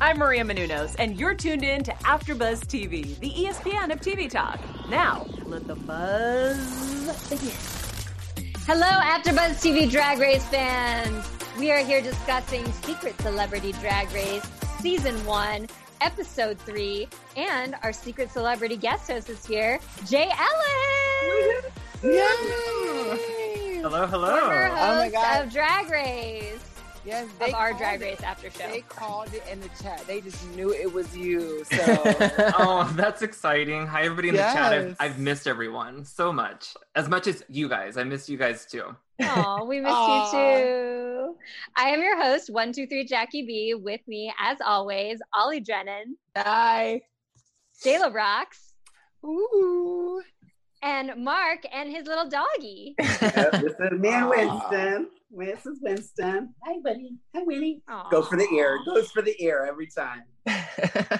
I'm Maria Menounos, and you're tuned in to AfterBuzz TV, the ESPN of TV talk. Now, let the buzz begin. Hello, AfterBuzz TV Drag Race fans. We are here discussing Secret Celebrity Drag Race Season 1, Episode 3, and our Secret Celebrity guest host is here, Jay Ellen. Yay! Hello, hello. Former host Oh my God. of Drag Race. Yes, Of our called Drag it. Race after show. They called it in the chat. They just knew it was you. So oh, that's exciting. Hi, everybody in the chat. I've, I've missed everyone so much. As much as you guys. I miss you guys too. Oh, we missed you too. I am your host, 123 Jackie B. With me, as always, Ollie Drennan, hi. Jayla Rocks, Ooh. and Mark and his little doggy. Yep, this is me and Aw. Winston. This is Winston. Hi, buddy. Hi, Winnie. Go for the Aw. ear. Goes for the ear every time.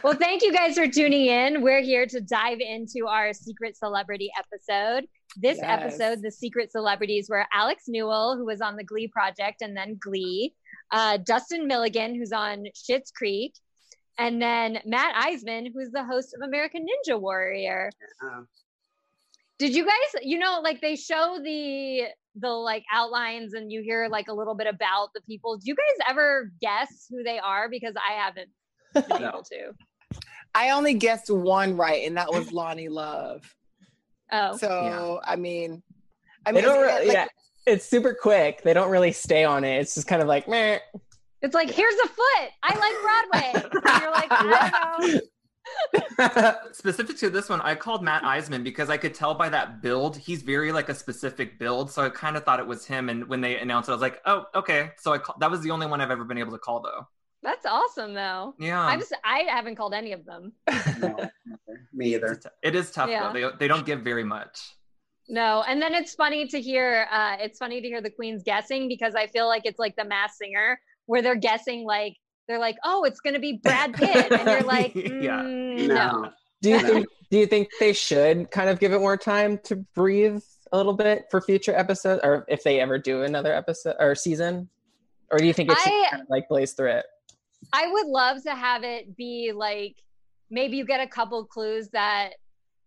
Well, thank you guys for tuning in. We're here to dive into our secret celebrity episode. This Yes. episode, the secret celebrities were Alex Newell, who was on the Glee project and then Glee, uh, Dustin Milligan, who's on Schitt's Creek, and then Matt Iseman, who's the host of American Ninja Warrior. Um, Did you guys, you know, like they show the the like outlines and you hear like a little bit about the people. Do you guys ever guess who they are? Because I haven't been No. able to. I only guessed one right, and that was Loni Love. Oh, So I mean, I mean, don't it's really, like- yeah, it's super quick. They don't really stay on it. It's just kind of like, meh. It's like, here's a foot. I like Broadway. And you're like, I don't know. Specific to this one, I called Matt Iseman because I could tell by that build, he's very like a specific build. So I kind of thought it was him. And when they announced it, I was like, oh, okay. So I call- that was the only one I've ever been able to call though. That's awesome, though. Yeah. I'm just, I haven't called any of them. no, me either. It is tough Yeah. though. They, they don't give very much. No, and then it's funny to hear. Uh, it's funny to hear the queens guessing because I feel like it's like the Masked Singer where they're guessing like they're like, oh, it's gonna be Brad Pitt, and you're like, Yeah. mm, no. No. do you think? Do you think they should kind of give it more time to breathe a little bit for future episodes, or if they ever do another episode or season, or do you think it should I- kind of like blaze through it? I would love to have it be like maybe you get a couple clues that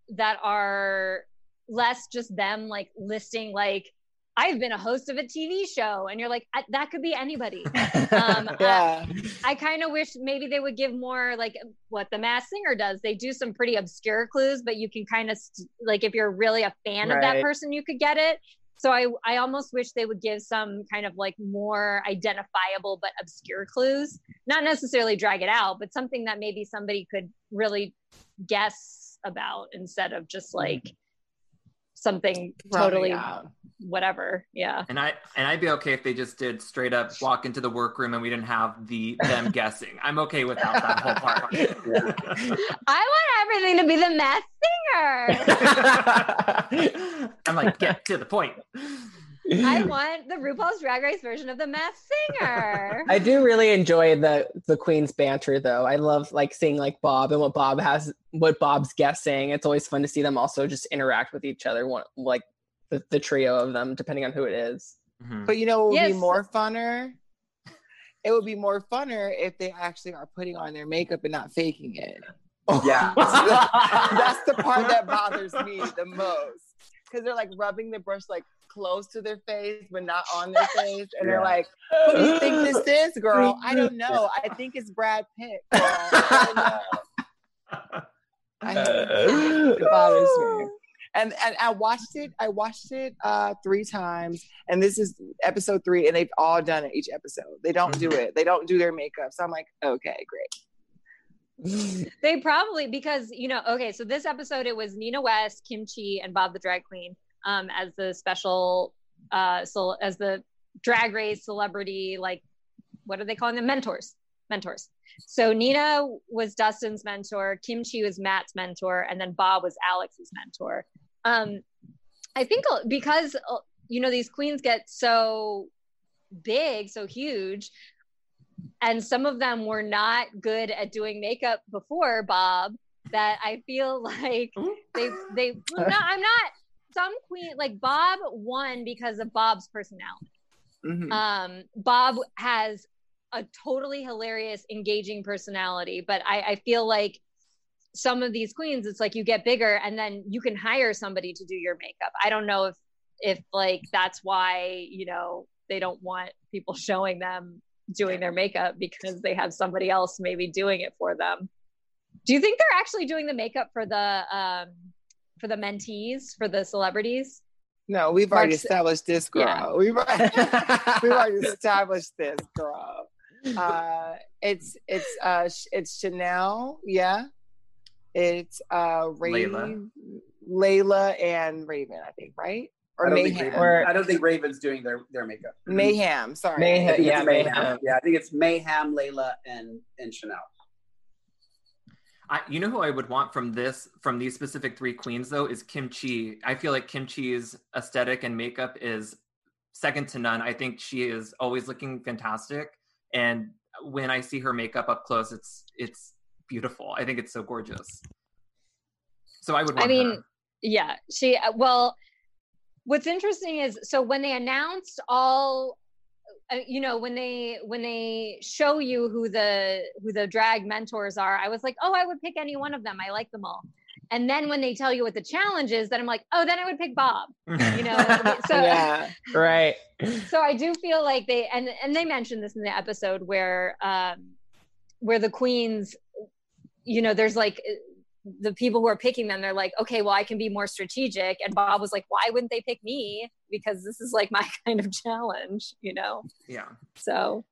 that are less just them like listing like I've been a host of a TV show and you're like that could be anybody. Um, yeah, I kind of wish maybe they would give more like what the Masked Singer does. They do some pretty obscure clues, but you can kind of st- like if you're really a fan of that person, you could get it. So I I almost wish they would give some kind of like more identifiable but obscure clues. Not necessarily drag it out, but something that maybe somebody could really guess about instead of just like something totally Running out. whatever. Yeah. And I and I'd be okay if they just did straight up walk into the workroom and we didn't have the them guessing. I'm okay without that whole part. I want everything to be the Masked Singer. I'm like, get to the point. I want the RuPaul's Drag Race version of the Masked Singer. I do really enjoy the the queen's banter though. I love like seeing like Bob and what Bob has what Bob's guessing. It's always fun to see them also just interact with each other one like the, the trio of them depending on who it is. Mhm. But you know, it would Yes. be more funner. It would be more funner if they actually are putting on their makeup and not faking it. Yeah. That's the part that bothers me the most because they're like rubbing the brush like close to their face but not on their face, and they're like, "Who do you think this is, girl? I don't know. I think it's Brad Pitt. Girl. I don't know." I hate it. It bothers me. And and I watched it. I watched it uh three times, and this is episode three, and they've all done it each episode. They don't do it. They don't do their makeup. So I'm like, okay, great. they probably because you know, okay, so this episode it was Nina West, Kim Chi, and Bob the Drag Queen um as the special uh so as the drag race celebrity, like what are they calling them? Mentors. Mentors. So Nina was Dustin's mentor, Kim Chi was Matt's mentor, and then Bob was Alex's mentor. Um, I think uh, because uh, you know these queens get so big, so huge, and some of them were not good at doing makeup before Bob. That I feel like they they no, I'm not. Some queen like Bob won because of Bob's personality Mhm. um bob has a totally hilarious, engaging personality. But I, I feel like some of these queens, it's like you get bigger and then you can hire somebody to do your makeup. I don't know if if like that's why, you know, they don't want people showing them doing their makeup because they have somebody else maybe doing it for them. Do you think they're actually doing the makeup for the um for the mentees, for the celebrities? No, we've already established this, girl. Yeah. We've, already, we've already established this, girl. Uh, it's it's uh it's Chanel, yeah. It's uh Raven, Layla. Layla and Raven, I think, right? Or Mayhem. Raven, or I don't think Raven's doing their, their makeup. Mayhem, sorry. Mayhem, yeah, Mayhem. Mayhem. Yeah, I think it's Mayhem, Layla, and and Chanel. I, you know who I would want from this, from these specific three queens, though, is Kim Chi. I feel like Kim Chi's aesthetic and makeup is second to none. I think she is always looking fantastic, and when I see her makeup up close, it's it's beautiful. I think it's so gorgeous. So I would. I mean, her. yeah, she. Well, what's interesting is so when they announced all uh, you know when they when they show you who the who the drag mentors are i was like oh i would pick any one of them. I like them all. And then when they tell you what the challenge is then i'm like oh then i would pick bob. You know so yeah right. So i do feel like they and and they mentioned this in the episode where um where the queens you know there's like the people who are picking them, they're like, okay, well, I can be more strategic. And Bob was like, why wouldn't they pick me? Because this is like my kind of challenge, you know? Yeah. So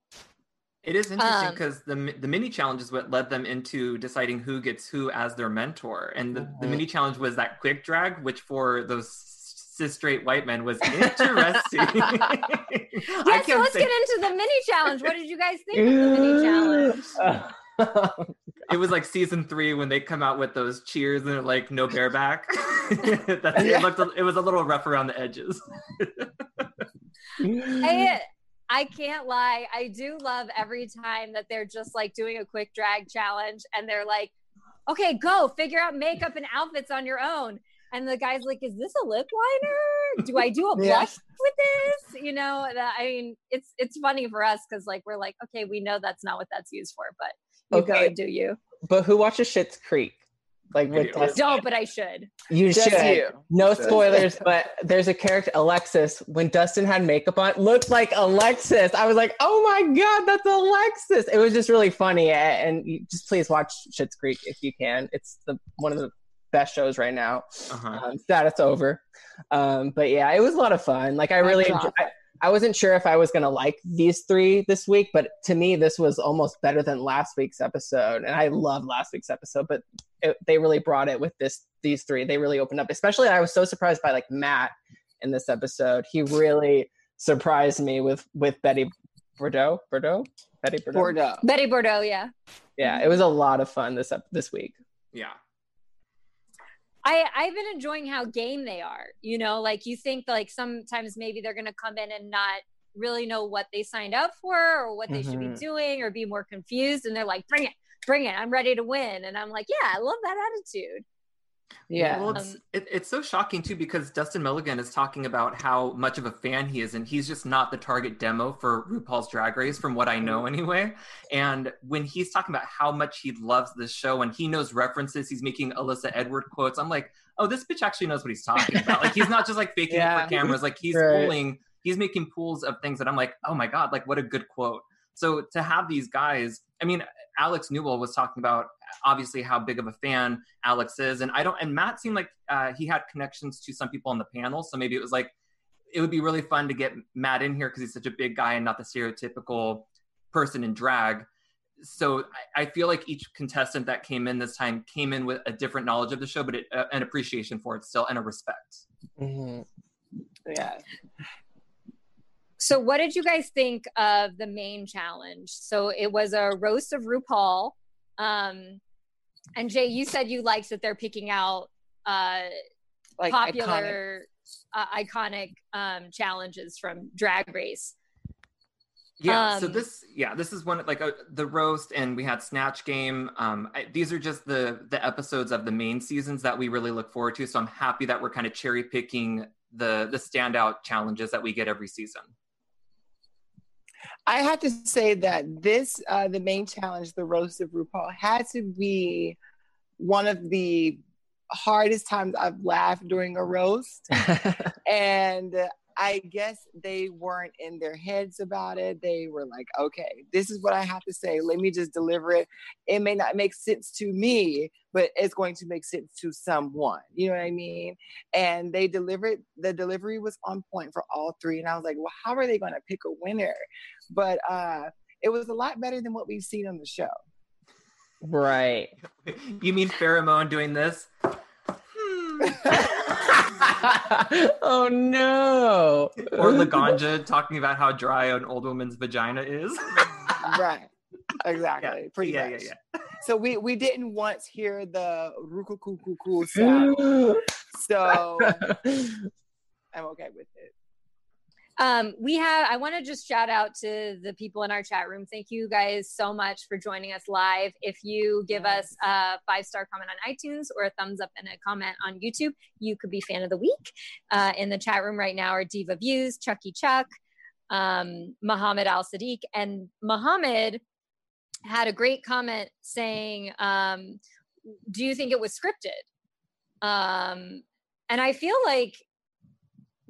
it is interesting because um, the the mini challenge is what led them into deciding who gets who as their mentor, and the, the mini challenge was that quick drag, which for those cis straight white men was interesting. yes, so let's say... get into the mini challenge. What did you guys think of the mini challenge? It was like season three when they come out with those cheers and like no bareback. That's yeah. it, looked, it was a little rough around the edges. I, I can't lie. I do love every time that they're just like doing a quick drag challenge and they're like, okay, go figure out makeup and outfits on your own. And the guy's like, is this a lip liner? Do I do a blush yeah. with this? You know, that, I mean, it's it's funny for us because like we're like, okay, we know that's not what that's used for, but you okay. go do you. But who watches Schitt's Creek? Like with don't, but I should. You Just should. You. No spoilers, but there's a character Alexis. When Dustin had makeup on, looked like Alexis. I was like, oh my god, that's Alexis. It was just really funny, and you, just please watch Schitt's Creek if you can. It's the one of the best shows right now. Uh-huh. Um, that it's over, um, but yeah, it was a lot of fun. Like I really, enjoyed, I, I wasn't sure if I was going to like these three this week, but to me, this was almost better than last week's episode. And I love last week's episode, but it, they really brought it with this these three. They really opened up. Especially, I was so surprised by like Matt in this episode. He really surprised me with with Betty Bordeaux. Bordeaux. Betty Bordeaux. Bordeaux. Betty Bordeaux. Yeah. Yeah, it was a lot of fun this up this week. Yeah. I I've been enjoying how game they are. You know, like you think like sometimes maybe they're going to come in and not really know what they signed up for or what they mm-hmm. should be mm-hmm. doing or be more confused and they're like bring it bring it i'm ready to win and i'm like yeah i love that attitude yeah. Well, it's, um, it, it's so shocking too because Dustin Milligan is talking about how much of a fan he is, and he's just not the target demo for RuPaul's Drag Race, from what I know mm-hmm. anyway. And when he's talking about how much he loves this show and he knows references, he's making Alyssa Edward quotes. I'm like, oh, this bitch actually knows what he's talking about. like, he's not just like faking yeah. it for cameras. Like, he's right. pulling, he's making pools of things that I'm like, oh my God, like, what a good quote. So to have these guys, I mean, Alex Newell was talking about obviously how big of a fan Alex is, and I don't. And Matt seemed like uh, he had connections to some people on the panel, so maybe it was like it would be really fun to get Matt in here because he's such a big guy and not the stereotypical person in drag. So I, I, feel like each contestant that came in this time came in with a different knowledge of the show, but it, uh, an appreciation for it still and a respect. Mm-hmm. Yeah. So, what did you guys think of the main challenge? So, it was a roast of RuPaul. Um, and Jay, you said you liked that they're picking out uh, like popular, iconic, uh, iconic um, challenges from Drag Race. Yeah. Um, so this, yeah, this is one like uh, the roast, and we had Snatch Game. Um, I, these are just the the episodes of the main seasons that we really look forward to. So I'm happy that we're kind of cherry picking the the standout challenges that we get every season. I have to say that this, uh, the main challenge, the roast of RuPaul, had to be one of the hardest times I've laughed during a roast. and I guess they weren't in their heads about it. They were like, okay, this is what I have to say. Let me just deliver it. It may not make sense to me, but it's going to make sense to someone. You know what I mean? And they delivered, the delivery was on point for all three. And I was like, well, how are they going to pick a winner? But uh, it was a lot better than what we've seen on the show. Right. You mean Farrah Moan doing this? oh no. Or Laganja talking about how dry an old woman's vagina is. right. Exactly. Yeah. Pretty yeah, much. yeah, yeah. So we we didn't once hear the rukukukuku sound. So I'm okay with it. Um, we have, I want to just shout out to the people in our chat room. Thank you guys so much for joining us live. If you give us a five star comment on iTunes or a thumbs up and a comment on YouTube, you could be fan of the week. Uh, in the chat room right now are Diva Views, Chucky Chuck, um, Muhammad Al Sadiq, and Muhammad had a great comment saying, um, Do you think it was scripted? Um, and I feel like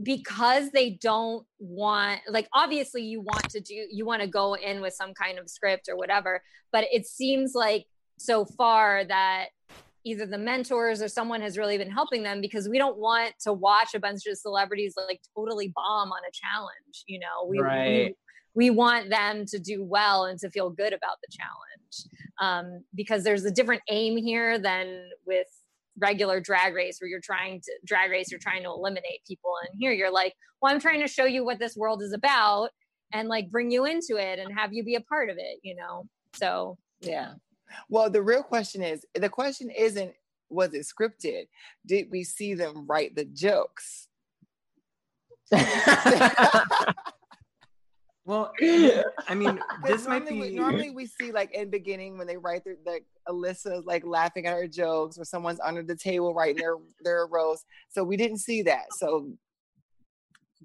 because they don't want like obviously you want to do you want to go in with some kind of script or whatever but it seems like so far that either the mentors or someone has really been helping them because we don't want to watch a bunch of celebrities like totally bomb on a challenge you know we Right. we, we want them to do well and to feel good about the challenge um, because there's a different aim here than with regular drag race where you're trying to drag race you're trying to eliminate people and here you're like well i'm trying to show you what this world is about and like bring you into it and have you be a part of it you know so Yeah. Well, the real question is the question isn't was it scripted? Did we see them write the jokes? Well, I mean, this might normally, be. we, normally we see like in beginning when they write their like Alyssa's like laughing at her jokes or someone's under the table writing their their roast. So we didn't see that. So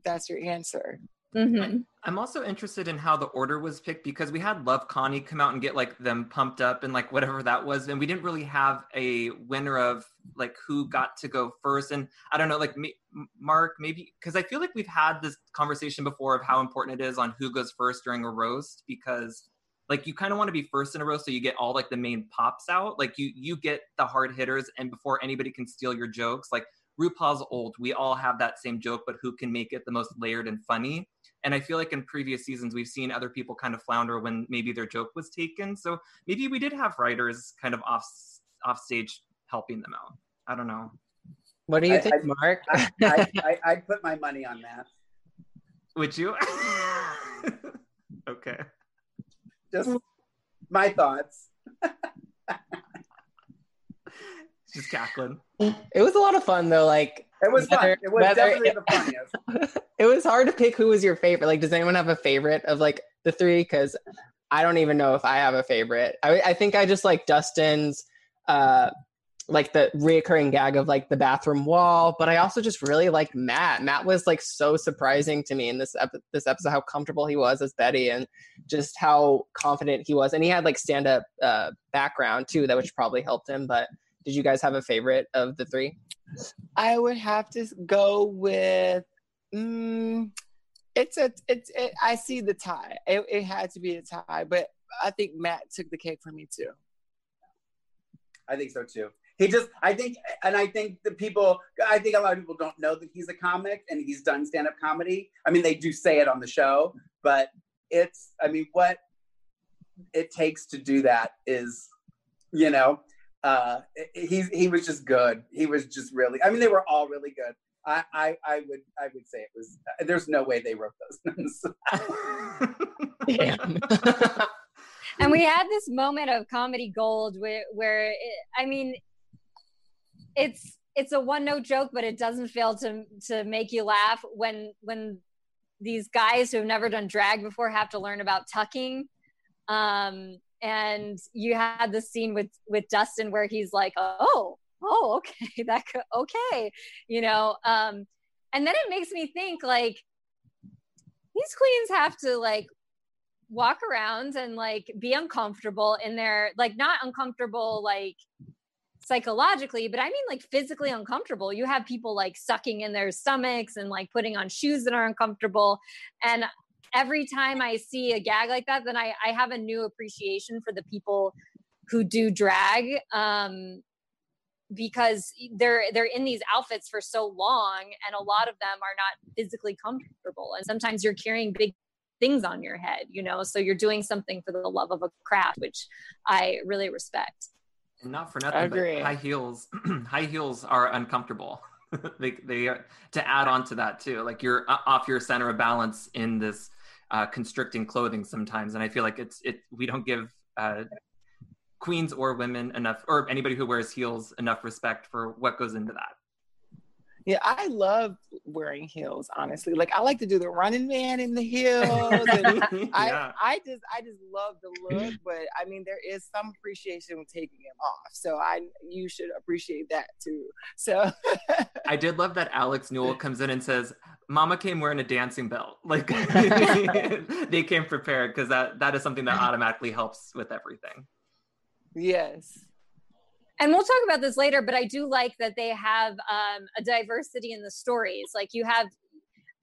that's your answer. Mhm. I'm also interested in how the order was picked because we had Love Connie come out and get like them pumped up and like whatever that was, and we didn't really have a winner of like who got to go first. And I don't know, like me, Mark, maybe because I feel like we've had this conversation before of how important it is on who goes first during a roast because like you kind of want to be first in a roast so you get all like the main pops out like you you get the hard hitters and before anybody can steal your jokes like RuPaul's old we all have that same joke but who can make it the most layered and funny and I feel like in previous seasons we've seen other people kind of flounder when maybe their joke was taken so maybe we did have writers kind of off off stage helping them out I don't know what do you I- think, I- Mark? I, I, I, I'd put my money on that. would you okay Just my thoughts. just cackling it was a lot of fun though. Like It was fun. It was whether- definitely the funniest. it was hard to pick who was your favorite. Like, does anyone have a favorite of like the three? Because I don't even know if I have a favorite. I, I think I just like Dustin's, uh, like the reoccurring gag of like the bathroom wall. But I also just really liked Matt. Matt was like so surprising to me in this ep- this episode how comfortable he was as Betty and just how confident he was. And he had like stand up uh, background too, that which probably helped him. But did you guys have a favorite of the three? I would have to go with. Mm, it's a it's it, I see the tie. It, it had to be a tie, but I think Matt took the cake for me too. I think so too. He just, I think, and I think the people, I think a lot of people don't know that he's a comic and he's done stand up comedy. I mean, they do say it on the show, but it's, I mean, what it takes to do that is, you know, uh, he he was just good. He was just really. I mean, they were all really good. I I, I would I would say it was. There's no way they wrote those. Damn. and we had this moment of comedy gold where, where it, I mean, it's it's a one note joke, but it doesn't fail to to make you laugh when when these guys who have never done drag before have to learn about tucking. Um, and you had the scene with with Dustin where he's like, "Oh, oh, okay, that could, okay," you know. Um, and then it makes me think like these queens have to like walk around and like be uncomfortable in their like not uncomfortable like psychologically, but I mean like physically uncomfortable. You have people like sucking in their stomachs and like putting on shoes that are uncomfortable. And every time I see a gag like that, then I, I have a new appreciation for the people who do drag. Um, because they're they're in these outfits for so long and a lot of them are not physically comfortable and sometimes you're carrying big things on your head you know so you're doing something for the love of a craft which i really respect and not for nothing, but high heels, high heels are uncomfortable. they they are, to add on to that too. Like you're off your center of balance in this uh, constricting clothing sometimes, and I feel like it's it. We don't give uh, queens or women enough, or anybody who wears heels enough respect for what goes into that. Yeah, I love wearing heels, honestly. Like I like to do the running man in the heels. And yeah. I I just I just love the look, but I mean there is some appreciation with taking them off. So I you should appreciate that too. So I did love that Alex Newell comes in and says, Mama came wearing a dancing belt. Like they came prepared because that that is something that automatically helps with everything. Yes and we'll talk about this later but i do like that they have um, a diversity in the stories. Like you have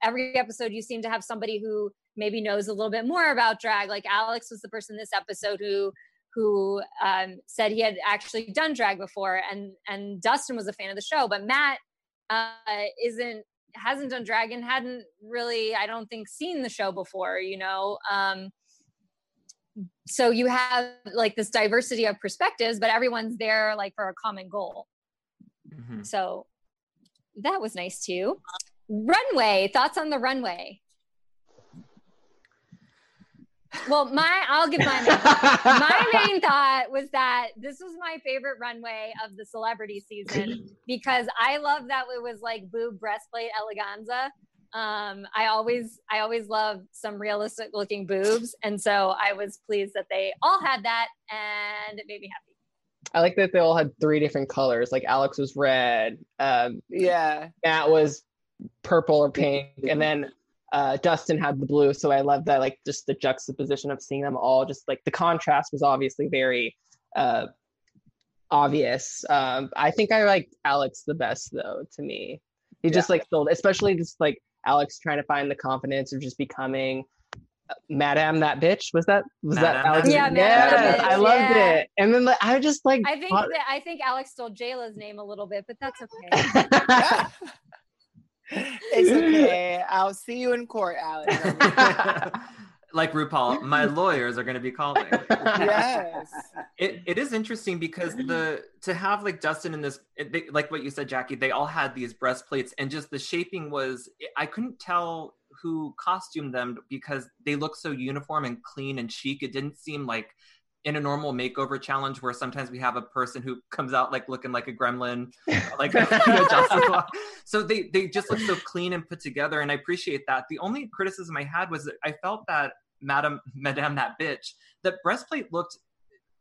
every episode you seem to have somebody who maybe knows a little bit more about drag. Like alex was the person this episode who who um, said he had actually done drag before and and dustin was a fan of the show but matt uh, isn't hasn't done drag and hadn't really i don't think seen the show before you know? Um, so you have like this diversity of perspectives but everyone's there like for a common goal. Mm-hmm. so that was nice too. Runway thoughts on the runway? Well my i'll give my main my main thought was that this was my favorite runway of the celebrity season because i love that it was like boob breastplate eleganza um i always i always love some realistic looking boobs. And so i was pleased that they all had that and it made me happy. I like that they all had three different colors. Like alex was red um yeah. That was purple or pink and then uh dustin had the blue. So i love that like just the juxtaposition of seeing them all. Just like the contrast was obviously very uh obvious. Um i think i like alex the best though to me. He yeah. just like sold especially just like Alex trying to find the confidence of just becoming uh, Madame that bitch. Was that was Madame that Alex? Yeah, yes, I loved yeah. it. And then like, I just like I think that I think Alex stole Jayla's name a little bit, but that's okay. it's okay. I'll see you in court, Alex. like RuPaul, my lawyers are going to be calling. yes. It, it is interesting because the to have like Dustin in this, they, like what you said, Jackie, they all had these breastplates, and just the shaping was I couldn't tell who costumed them because they look so uniform and clean and chic. It didn't seem like in a normal makeover challenge where sometimes we have a person who comes out like looking like a gremlin like you know, so they they just look so clean and put together and i appreciate that the only criticism i had was that i felt that madam madame that bitch that breastplate looked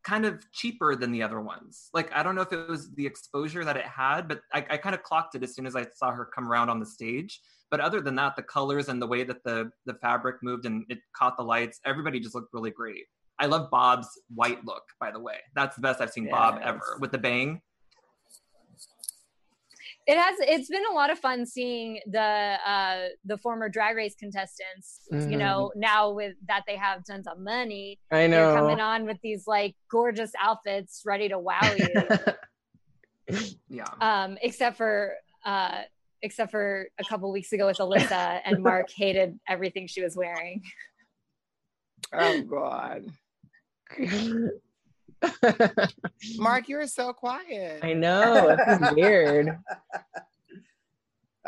kind of cheaper than the other ones like i don't know if it was the exposure that it had but i, I kind of clocked it as soon as i saw her come around on the stage but other than that the colors and the way that the the fabric moved and it caught the lights everybody just looked really great I love Bob's white look, by the way. That's the best I've seen yes. Bob ever with the bang. It has. It's been a lot of fun seeing the uh, the former Drag Race contestants. Mm-hmm. You know, now with that they have tons of money, I know they're coming on with these like gorgeous outfits, ready to wow you. yeah. Um, except for uh, except for a couple weeks ago with Alyssa, and Mark hated everything she was wearing. Oh God. Mark, you're so quiet. I know. It's weird.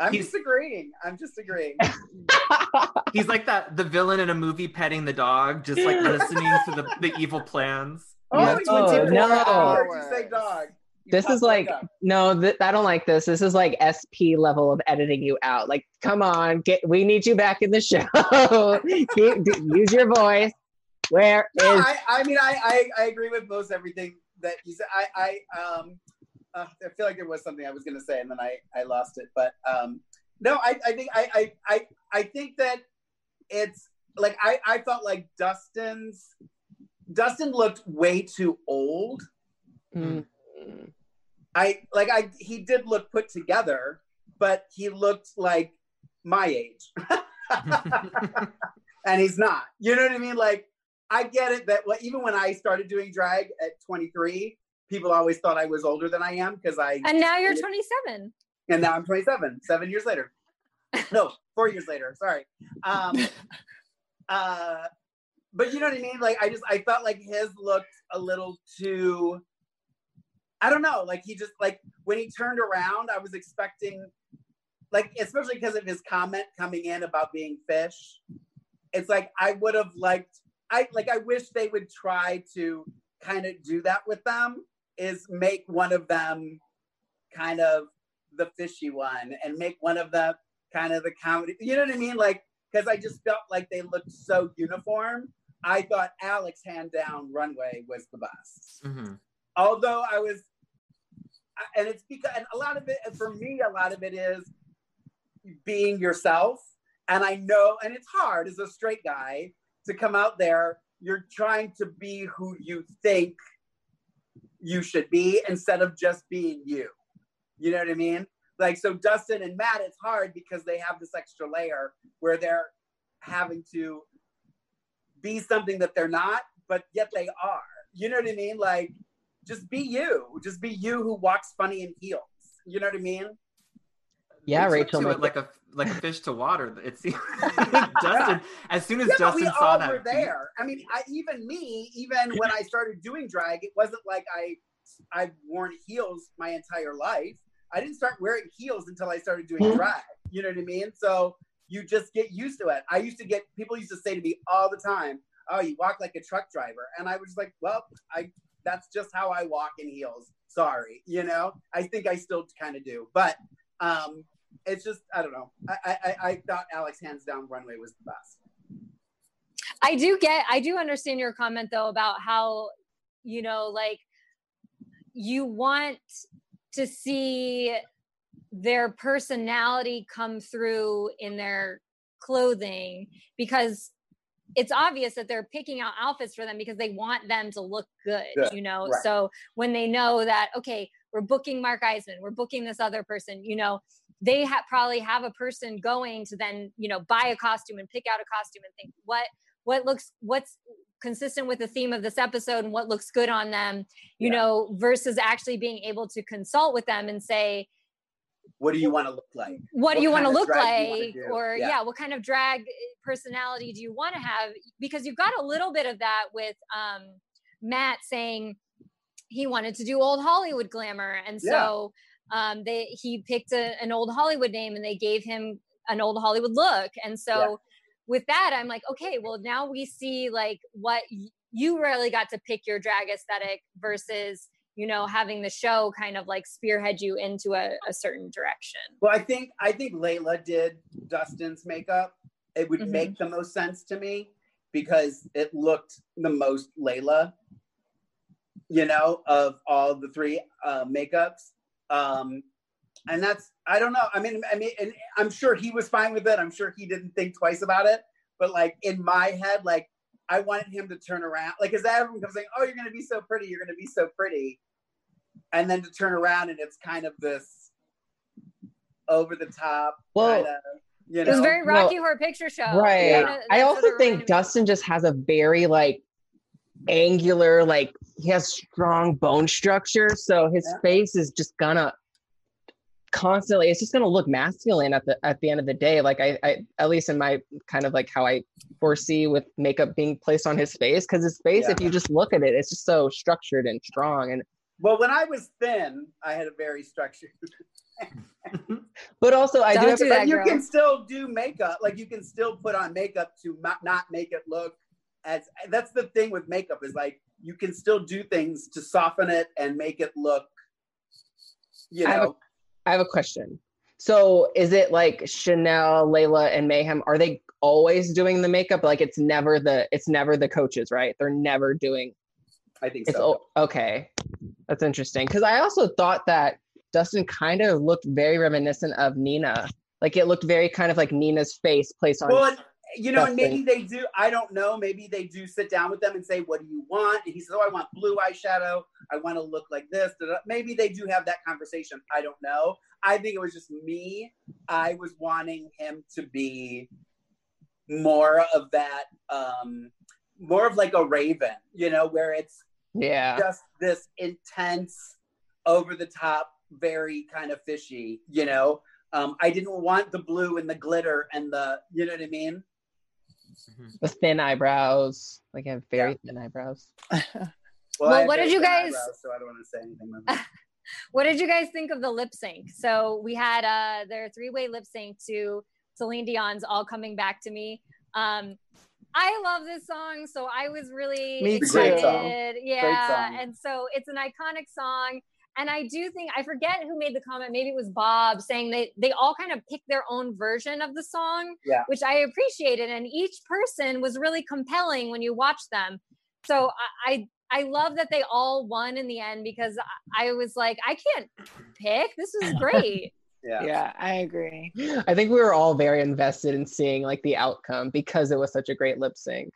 I'm He's, just agreeing. I'm just agreeing. He's like that the villain in a movie petting the dog, just like listening to the, the evil plans. Oh, oh no. Say dog. You this is like no th- i don't like this this is like sp level of editing you out like come on get we need you back in the show Keep, use your voice where no, is... I, I mean I, I, I agree with most everything that you said i i um uh, i feel like there was something i was going to say and then i i lost it but um no i i think I, I i i think that it's like I, I felt like Dustin's Dustin looked way too old. Mm. I like I he did look put together, but he looked like my age. and he's not. You know what I mean? Like I get it that well, even when I started doing drag at 23, people always thought I was older than I am because I And now you're 27. and now I'm 27, seven years later. No, four years later. Sorry. Um, uh, but you know what I mean? Like I just I felt like his looked a little too. I don't know. Like he just like when he turned around, I was expecting, like especially because of his comment coming in about being fish. It's like I would have liked. I like. I wish they would try to kind of do that with them. Is make one of them kind of the fishy one and make one of them kind of the comedy. You know what I mean? Like, because I just felt like they looked so uniform. I thought Alex hand down runway was the best. Mhm. Although I was, and it's because and a lot of it for me, a lot of it is being yourself. And I know, and it's hard as a straight guy to come out there. You're trying to be who you think you should be instead of just being you. You know what I mean? Like, so Dustin and Matt, it's hard because they have this extra layer where they're having to be something that they're not, but yet they are. You know what I mean? Like, just be you. Just be you who walks funny in heels. You know what I mean? Yeah, Rachel. it like a like a fish to water. It seemed Dustin. As soon as Yeah, but Dustin we saw all that, were there. I mean, I, even me, even when I started doing drag, it wasn't like I I've worn heels my entire life. I didn't start wearing heels until I started doing Mhm. drag. You know what I mean? So you just get used to it. I used to get people used to say to me all the time, "Oh, you walk like a truck driver," and I was like, "Well, I that's just how I walk in heels. Sorry, you know. I think I still kind of do, but um, it's just I don't know. I, I I- thought Alex hands down runway was the best. I do get, I do understand your comment though about how, you know, like you want to see their personality come through in their clothing because it's obvious that they're picking out outfits for them because they want them to look good, Good, you know. right. So when they know that, okay, we're booking Mark Iseman, we're booking this other person, you know, they ha- probably have a person going to then, you know, buy a costume and pick out a costume and think what what looks what's consistent with the theme of this episode and what looks good on them, you Yeah. know, versus actually being able to consult with them and say, What do you want to look like? what, do you want to look drag do you wanna like or yeah. what kind of drag personality do you want to have because you've got a little bit of that with um matt saying he wanted to do old hollywood glamour and so um they he picked a, an old hollywood name and they gave him an old hollywood look and so Yeah. with that i'm like okay well now we see like what y- you really got to pick your drag aesthetic versus you know having the show kind of like spearhead you into a, a certain direction Well, I think I think Layla did Dustin's makeup. It would Mhm. make the most sense to me because it looked the most Layla, you know, of all the three uh, makeups. Um, and that's I don't know. I mean, I mean, and I'm sure he was fine with it. I'm sure he didn't think twice about it. But like in my head, like I wanted him to turn around, like because everyone comes saying, "Oh, you're gonna be so pretty. You're gonna be so pretty," and then to turn around and it's kind of this over the top Well, kind of, you It was know. very Well, Rocky Horror Picture Show. right. Yeah. Kinda- I also think reminded me. Dustin just has a very like angular, like he has strong bone structure, so his Yeah. face is just gonna constantly it's just gonna look masculine at the at the end of the day like I, I at least in my kind of like how i foresee with makeup being placed on his face because his face Yeah. if you just look at it it's just so structured and strong and well, when I was thin, I had a very structured. but also i do Don't have do that, you girl. can still do makeup. Like you can still put on makeup to not, not make it look as. That's the thing with makeup is like you can still do things to soften it and make it look. You I have a- know, I have a question so is it like chanel layla and mayhem are they always doing the makeup like it's never the it's never the coaches right they're never doing I think It's so. o- okay. That's interesting because I also thought that Dustin kind of looked very reminiscent of Nina. Like it looked very kind of like Nina's face placed on. Well, you know, and maybe they do. I don't know. Maybe they do sit down with them and say, "What do you want?" And he says, "Oh, I want blue eyeshadow. I want to look like this." da, da." Maybe they do have that conversation. I don't know. I think it was just me. I was wanting him to be more of that, um, more of like a Raven, you know, where it's Yeah. just this intense, over the top, very kind of fishy, you know. Um, I didn't want the blue and the glitter and the, you know what I mean? The thin eyebrows. Like I have very thin eyebrows. Well, Well, what did you guys- eyebrows, so I don't want to say anything. What did you guys think of the lip sync? So we had uh their three way lip sync to Celine Dion's "All Coming Back to Me." Um, I love this song, so I was really Me excited. Great song. Yeah, song. and so it's an iconic song. And I do think I forget who made the comment. Maybe it was Bob saying they they all kind of picked their own version of the song, Yeah. which I appreciated. And each person was really compelling when you watch them. So I, I I love that they all won in the end because I, I was like, I can't pick. This is great. Yeah. yeah, I agree. I think we were all very invested in seeing like the outcome because it was such a great lip sync.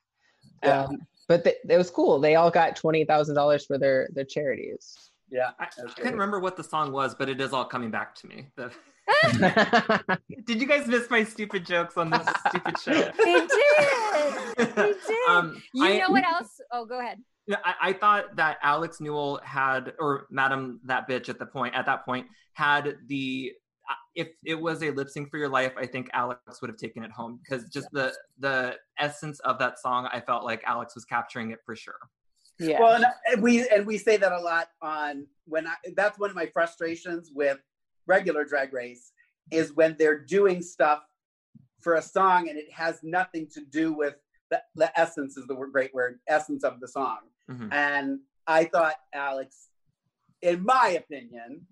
Yeah. Um, but th- it was cool. They all got twenty thousand dollars for their their charities. Yeah. I, That's I great. couldn't remember what the song was, but it is all coming back to me. Did you guys miss my stupid jokes on this stupid show? they did. They did. Um, you I- know what else? Oh, go ahead. Yeah, I, I thought that Alex Newell had, or Madam that bitch at the point at that point had the. uh, If it was a lip sync for your life, I think Alex would have taken it home because just the the essence of that song, I felt like Alex was capturing it for sure. Yeah. Well, and, we and we say that a lot on when I. That's one of my frustrations with regular Drag Race is when they're doing stuff for a song and it has nothing to do with the, the essence is the word, great word essence of the song. Mhm. And I thought Alex, in my opinion,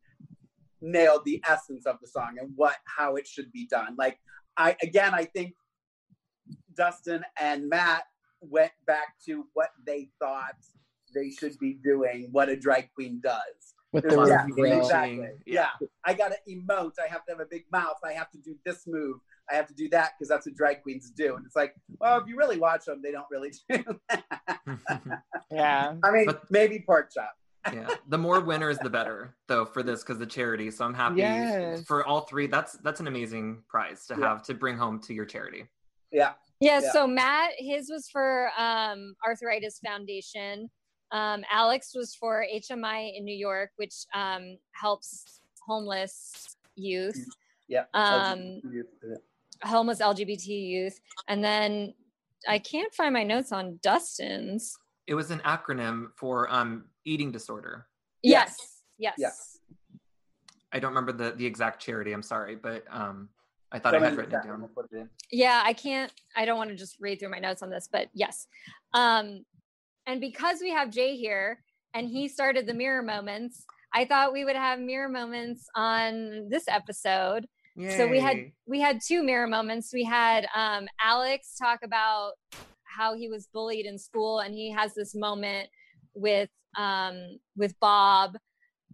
nailed the essence of the song and what how it should be done. Like I again, I think Dustin and Matt went back to what they thought they should be doing, what a drag queen does. With There's the Yeah, exactly. Yeah. Yeah. I gotta emote. I have to have a big mouth. I have to do this move. I have to do that because that's what drag queens do. And it's like, well, if you really watch them, they don't really do that. yeah. I mean, But- maybe pork chop. yeah, the more winners, the better, though, for this because the charity. So I'm happy Yes. for all three. That's that's an amazing prize to Yeah. have to bring home to your charity. Yeah. Yeah, Yeah. so Matt, his was for um, Arthritis Foundation. Um, Alex was for HMI in New York, which um, helps homeless youth, Yeah. Um, homeless LGBT youth. And then I can't find my notes on Dustin's. It was an acronym for um, eating disorder. Yes. Yes. Yes. Yeah. I don't remember the the exact charity. I'm sorry, but um, I thought I had written it down. We'll put it in. Yeah, I can't, I don't want to just read through my notes on this, but yes. Um, and because we have Jay here and he started the mirror moments, I thought we would have mirror moments on this episode. So we had we had two mirror moments. We had um, Alex talk about how he was bullied in school, and he has this moment with um, with Bob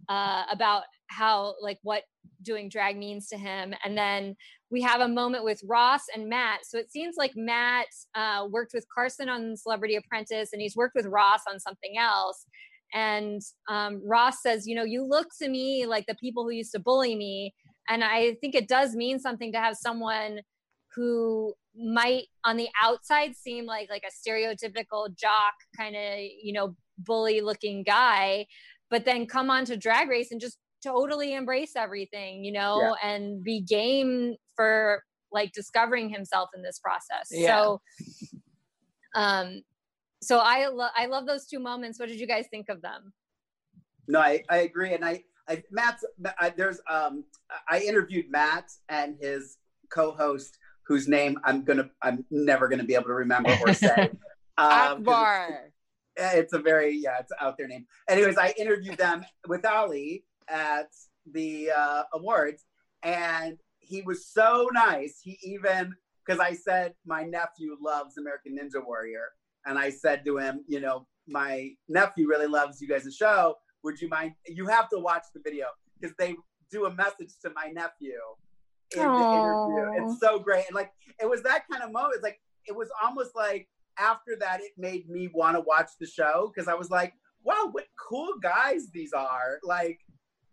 uh, about how like what doing drag means to him, and then we have a moment with Ross and Matt. So it seems like Matt uh, worked with Carson on Celebrity Apprentice, and he's worked with Ross on something else. And um, Ross says, you know, you look to me like the people who used to bully me and i think it does mean something to have someone who might on the outside seem like like a stereotypical jock kind of you know bully looking guy but then come on to drag race and just totally embrace everything you know and be game for like discovering himself in this process Yeah. so um so i lo- i love those two moments what did you guys think of them No, I, I agree, and I, I Matt's I, there's um I interviewed Matt and his co-host whose name I'm gonna I'm never gonna be able to remember or say. Um, 'cause Akbar. It's, a very yeah it's out there name. Anyways, I interviewed them with Ali at the uh, awards, and he was so nice. He even because I said my nephew loves American Ninja Warrior, and I said to him, you know, my nephew really loves you guys' show. Would you mind? You have to watch the video because they do a message to my nephew in the interview. It's so great, and like it was that kind of moment. It's like it was almost like after that, it made me want to watch the show because I was like, wow, what cool guys these are. Like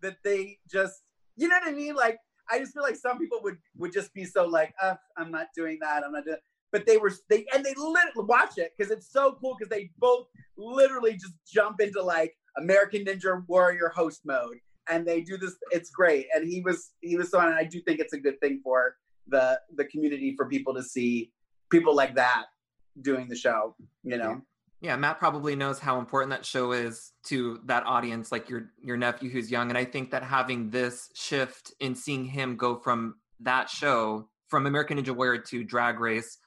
that they just, you know what I mean? Like I just feel like some people would would just be so like, uh, I'm not doing that. I'm not doing. But they were they and they literally watch it because it's so cool because they both literally just jump into like American Ninja Warrior host mode and they do this. It's great. And he was he was so and I do think it's a good thing for the the community for people to see people like that doing the show. You know. Yeah, Matt probably knows how important that show is to that audience, like your your nephew who's young. And I think that having this shift in seeing him go from that show, from American Ninja Warrior to Drag Race,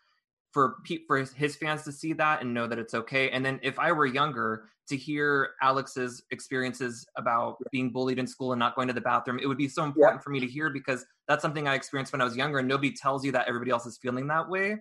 for pe- for his fans to see that and know that it's okay. And then if I were younger, to hear Alex's experiences about being bullied in school and not going to the bathroom, it would be so important yeah. for me to hear because that's something I experienced when I was younger, and nobody tells you that everybody else is feeling that way.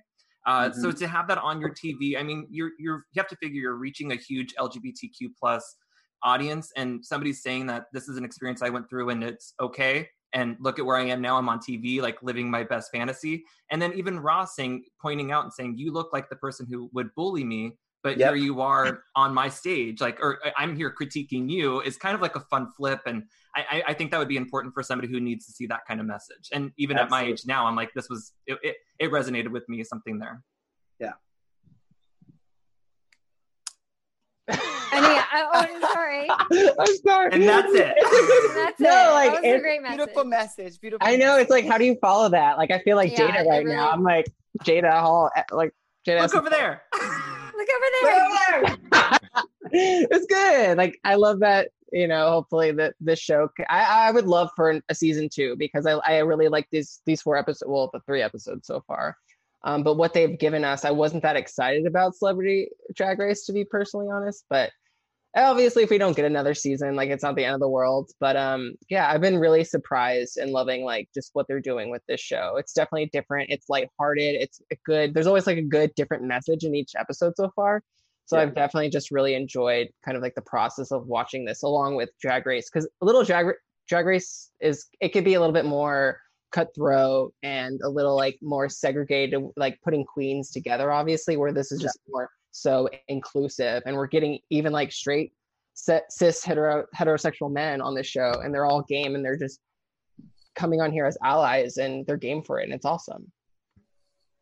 Uh, mm-hmm. So to have that on your TV, I mean, you're you're you have to figure you're reaching a huge LGBTQ plus audience, and somebody's saying that this is an experience I went through and it's okay. And look at where I am now. I'm on TV, like living my best fantasy. And then even Ross saying, pointing out and saying, "You look like the person who would bully me." But yep. here you are on my stage like or uh, i'm here critiquing you is kind of like a fun flip and I, I think that would be important for somebody who needs to see that kind of message and even Absolutely. at my age now i'm like this was it, it, it resonated with me something there yeah I mean, I, oh, sorry. I'm sorry. And that's it. that's no, it. like it's a great message. Beautiful message. Beautiful. I know. It's like, how do you follow that? Like, I feel like yeah, Jaida right really... now. I'm like Jaida Hall. Eh, like Jaida. Look over there. Look over there. it's good. Like I love that. You know, hopefully that this show. I I would love for a season two because I I really like these these four episodes. Well, the three episodes so far. Um, but what they've given us, I wasn't that excited about Celebrity Drag Race to be personally honest. But obviously if we don't get another season like it's not the end of the world but um yeah i've been really surprised and loving like just what they're doing with this show it's definitely different it's lighthearted it's good there's always like a good different message in each episode so far so yeah. i've definitely just really enjoyed kind of like the process of watching this along with drag race because a little drag drag race is it could be a little bit more cutthroat and a little like more segregated like putting queens together obviously where this is just yeah. more so inclusive and we're getting even like straight cis hetero heterosexual men on this show and they're all game and they're just coming on here as allies and they're game for it and it's awesome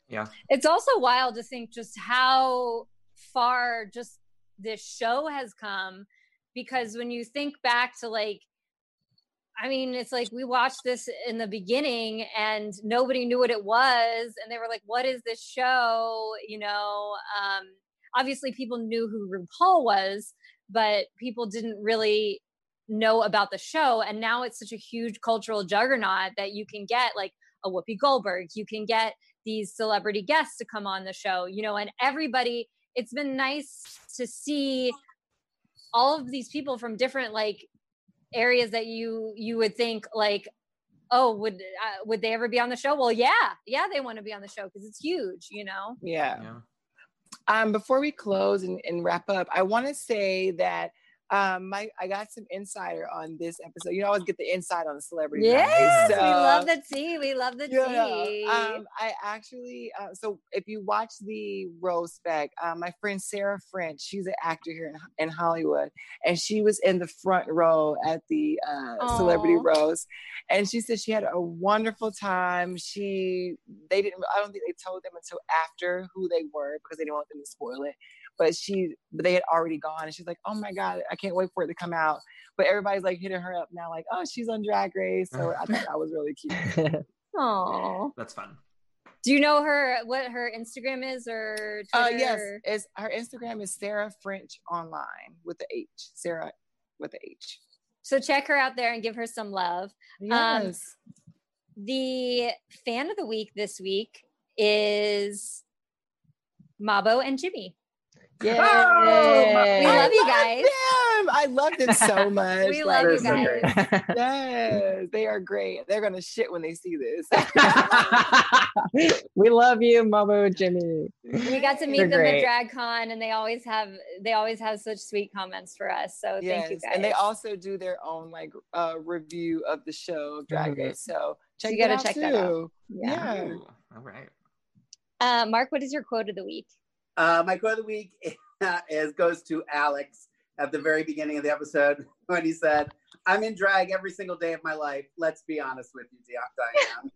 yeah it's also wild to think just how far just this show has come because when you think back to like I mean, it's like we watched this in the beginning and nobody knew what it was. And they were like, what is this show? You know, um, obviously people knew who RuPaul was, but people didn't really know about the show. And now it's such a huge cultural juggernaut that you can get like a Whoopi Goldberg, you can get these celebrity guests to come on the show, you know, and everybody, it's been nice to see all of these people from different like areas that you you would think like oh would uh, would they ever be on the show? Well yeah. Yeah they want to be on the show because it's huge you know? Yeah. yeah um, before we close and, and wrap up, I want to say that um my i got some insider on this episode. You know, always get the inside on the celebrity yes so, we love the tea we love the tea. um i actually uh, so if you watch the rose spec um, my friend sarah french she's an actor here in, in hollywood and she was in the front row at the uh, celebrity rose and she said she had a wonderful time. She they didn't i don't think they told them until after who they were because they didn't want them to spoil it but she but they had already gone and she's like oh my god i can't wait for it to come out. But everybody's like hitting her up now like oh she's on drag race. So i thought that was really cute. Oh that's fun. Do you know her what her instagram is or uh, Twitter? uh yes is her instagram is sarah french online with the h sarah with the h. So check her out there and give her some love. Um, yes. Um, the fan of the week this week is Mabo and Jimmy. Yeah, oh, we love you guys. Them. I loved it so much. we love you guys. yes, they are great. They're gonna shit when they see this. we love you, Mabo Jimmy. We got to meet They're them great. at DragCon, and they always have they always have such sweet comments for us. So yes. thank you guys. And they also do their own like uh, review of the show of Drag mm-hmm. Race. So check you got to check too. that out. Yeah. yeah. All right. Uh, Mark, what is your quote of the week? Uh, my quote of the week is goes to Alex at the very beginning of the episode when he said, "I'm in drag every single day of my life. Let's be honest with you, Diane."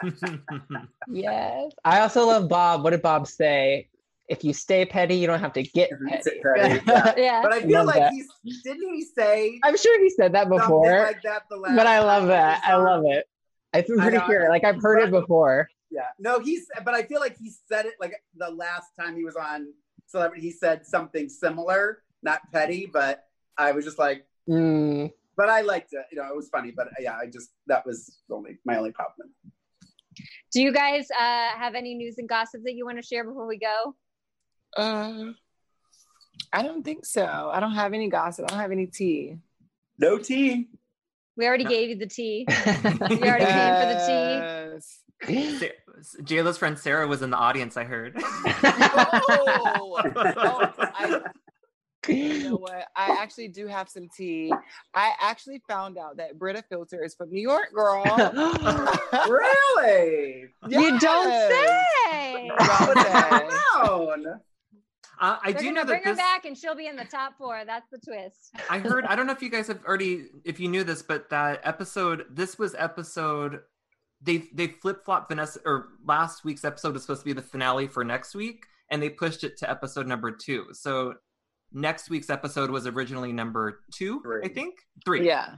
Yes. I also love Bob. What did Bob say? If you stay petty, you don't have to get petty. Petty, yeah. Yeah. But I feel Love like that. he's didn't he say I'm sure he said that before, like that the last but I love that. I love it. I'm I pretty know. sure. Like I've heard it before. Yeah. No, he's but I feel like he said it like the last time he was on Celebrity, he said something similar, not petty, but I was just like, Mm. but I liked it. You know, it was funny, but yeah, I just that was only my only problem. Do you guys uh, have any news and gossip that you want to share before we go? Uh, I don't think so. I don't have any gossip. I don't have any tea. No tea. We already gave you the tea. You already came for the tea. Yes. Jayla's friend Sarah was in the audience. I heard. Oh, oh, I, you know what? I actually do have some tea. I actually found out that Brita Filter is from New York, girl. really? You don't say. Hey, Yes. Down. Uh, I they're do gonna know bring that her back, and she'll be in the top four. That's the twist. I heard. I don't know if you guys have already, if you knew this, but that episode. This was episode. They they flip flop Vanessa or last week's episode was supposed to be the finale for next week, and they pushed it to episode number two. So next week's episode was originally number two, Three. I think three. Yeah,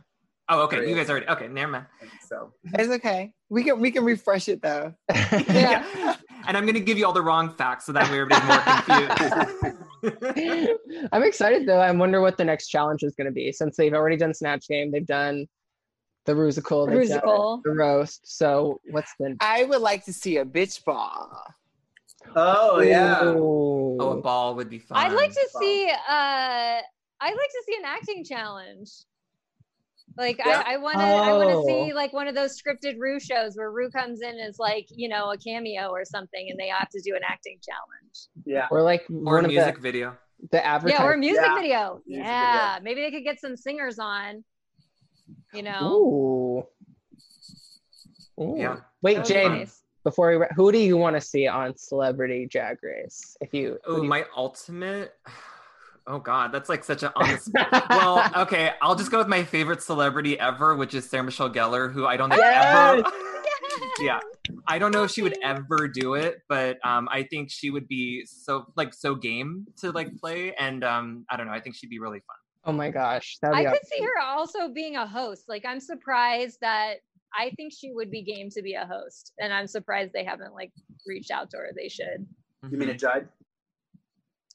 Oh, okay. Three. You guys already. Okay, never mind. So it's okay. We can we can refresh it though. Yeah. and I'm gonna give you all the wrong facts so that way everybody's more confused. I'm excited though. I wonder what the next challenge is going to be since they've already done Snatch Game. They've done the Rusical. they've done Rusical. The roast. So what's the? I would like to see a bitch ball. oh yeah Ooh. oh, a ball would be fun. I'd like to Fun. see. Uh, I'd like to see an acting challenge. Like Yeah. I, I want to, I want to Oh. see like one of those scripted Rue shows where Rue comes in as like you know a cameo or something, and they have to do an acting challenge. yeah Or like or one a of music the video. the advertising. Yeah, or a music Yeah. video. Music yeah, maybe they could get some singers on. You know, Ooh. Ooh. Yeah. Wait, That would be Jade. nice. Before we, ra- who do you want to see on Celebrity Drag Race? If you, Oh, do you- my ultimate. Oh God, that's like such an honest. well, okay, I'll just go with my favorite celebrity ever, which is Sarah Michelle Gellar, who I don't think Yes! ever. yeah, I don't know if she would ever do it, but um, I think she would be so like so game to like play, and um, I don't know. I think she'd be really fun. Oh my gosh, that would I be could see her also being a host. Like I'm surprised that I think she would be game to be a host, and I'm surprised they haven't like reached out to her. They should you mean a judge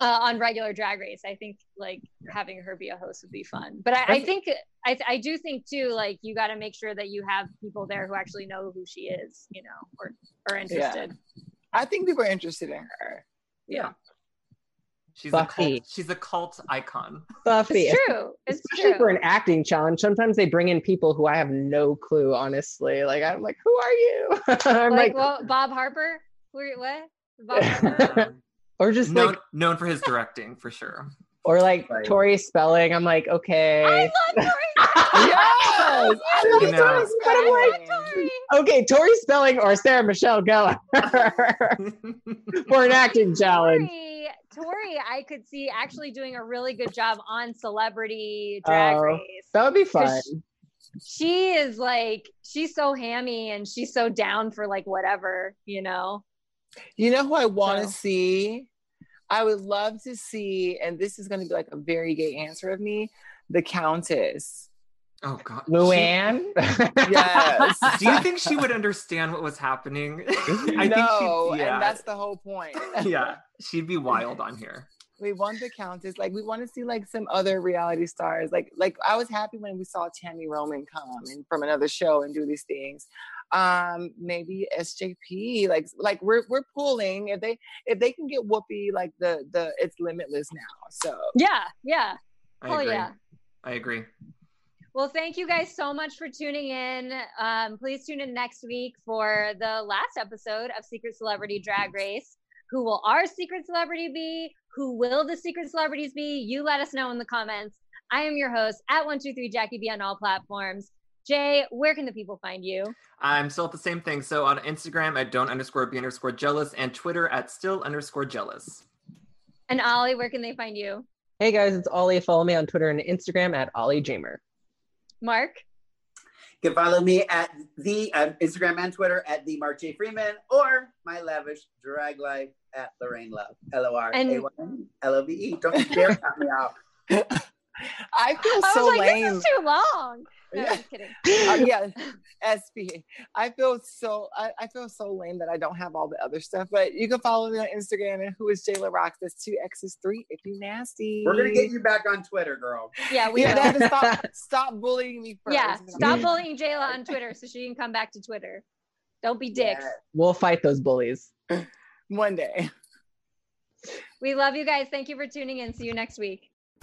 uh, on regular Drag Race. I think like having her be a host would be fun. But I, I think I, I do think too like you got to make sure that you have people there who actually know who she is, you know, or are interested. I think people are interested in her. Yeah, She's a Buffy. cult. She's a cult icon. Buffy. it's true. It's Especially true. for an acting challenge, sometimes they bring in people who I have no clue. Honestly, like I'm like, who are you? I'm like, like, well, Bob Harper. Who are you- What? Bob Harper? Or just known, like, known for his directing for sure. Or like Right. Tori Spelling. I'm like, okay. I love Tori. Yes, I love You know. Tori But I'm like, Spelling. okay, Tori Spelling or Sarah Michelle Gellar for an acting challenge. Tori, Tori, I could see actually doing a really good job on Celebrity oh, Drag Oh, Race. That would be fun. 'Cause She is like, she's so hammy and she's so down for like whatever, you know. You know who I want to So- see? I would love to see, and this is going to be like a very gay answer of me, the Countess. oh God, Luann. Yes. Do you think she would understand what was happening? I no, think she'd, yeah, and that's the whole point. yeah, she'd be wild on here. we want the Countess. Like we want to see like some other reality stars. Like like I was happy when we saw Tami Roman come and from another show and do these things. Um, maybe SJP. Like like we're we're pulling if they if they can get Whoopi like the the it's limitless now. So Yeah, yeah. I Hell agree. yeah. I agree. Well, thank you guys so much for tuning in. Um, please tune in next week for the last episode of Secret Celebrity Drag Race. Who will our secret celebrity be? Who will the secret celebrities be? You let us know in the comments. I am your host at 123 Jackie B on all platforms. Jay, where can the people find you? I'm still at the same thing. So on Instagram at don't underscore be underscore jealous and Twitter at still underscore jealous. And Ollie, where can they find you? Hey guys, it's Ollie. Follow me on Twitter and Instagram at Ollie Jamer. Mark? You can follow me at the uh, Instagram and Twitter at the Mark J. Freeman or my lavish drag life at Lorraine Love. L O R A Y L O V E. Don't you dare cut me off. I feel I so was like, lame. this is too long. No, Yeah. just kidding. Uh, yeah, SP. I feel so I, I feel so lame that I don't have all the other stuff. But you can follow me on Instagram and who is Jayla Rocks. That's two X's three if you nasty. We're gonna get you back on Twitter, girl. Yeah, we You will. have to stop stop bullying me first. Yeah, stop bullying Jayla on Twitter so she can come back to Twitter. Don't be dicks. Yeah. We'll fight those bullies. One day. We love you guys. Thank you for tuning in. See you next week.